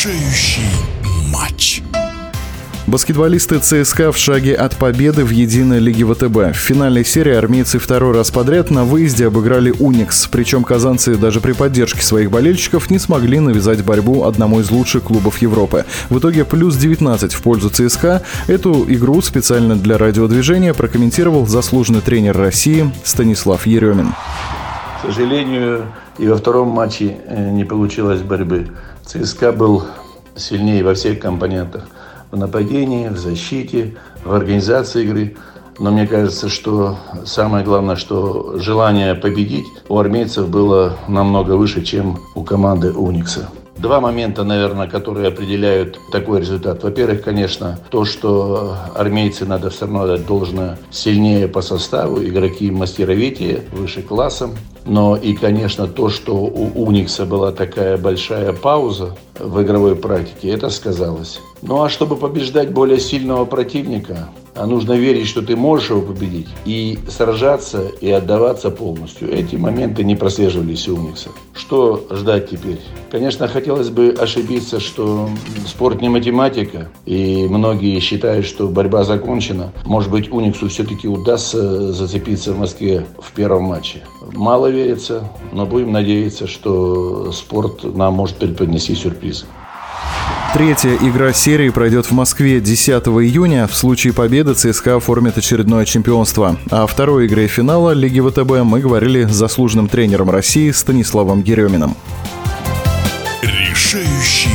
решающий матч. Баскетболисты ЦСКА в шаге от победы в единой лиге ВТБ. В финальной серии армейцы второй раз подряд на выезде обыграли «Уникс». Причем казанцы даже при поддержке своих болельщиков не смогли навязать борьбу одному из лучших клубов Европы. В итоге плюс 19 в пользу ЦСКА. Эту игру специально для радиодвижения прокомментировал заслуженный тренер России Станислав Еремин. К сожалению, и во втором матче э, не получилось борьбы. ЦСКА был сильнее во всех компонентах. В нападении, в защите, в организации игры. Но мне кажется, что самое главное, что желание победить у армейцев было намного выше, чем у команды Уникса. Два момента, наверное, которые определяют такой результат. Во-первых, конечно, то, что армейцы надо все равно дать должное сильнее по составу, игроки мастеровитее, выше классом. Но и, конечно, то, что у Уникса была такая большая пауза в игровой практике, это сказалось. Ну а чтобы побеждать более сильного противника, нужно верить, что ты можешь его победить и сражаться и отдаваться полностью. Эти моменты не прослеживались у Уникса. Что ждать теперь? Конечно, хотелось бы ошибиться, что спорт не математика, и многие считают, что борьба закончена. Может быть, Униксу все-таки удастся зацепиться в Москве в первом матче. Мало верится, но будем надеяться, что спорт нам может преподнести сюрпризы. Третья игра серии пройдет в Москве 10 июня. В случае победы ЦСКА оформит очередное чемпионство. А о второй игре финала Лиги ВТБ мы говорили с заслуженным тренером России Станиславом Гереминым. Решающий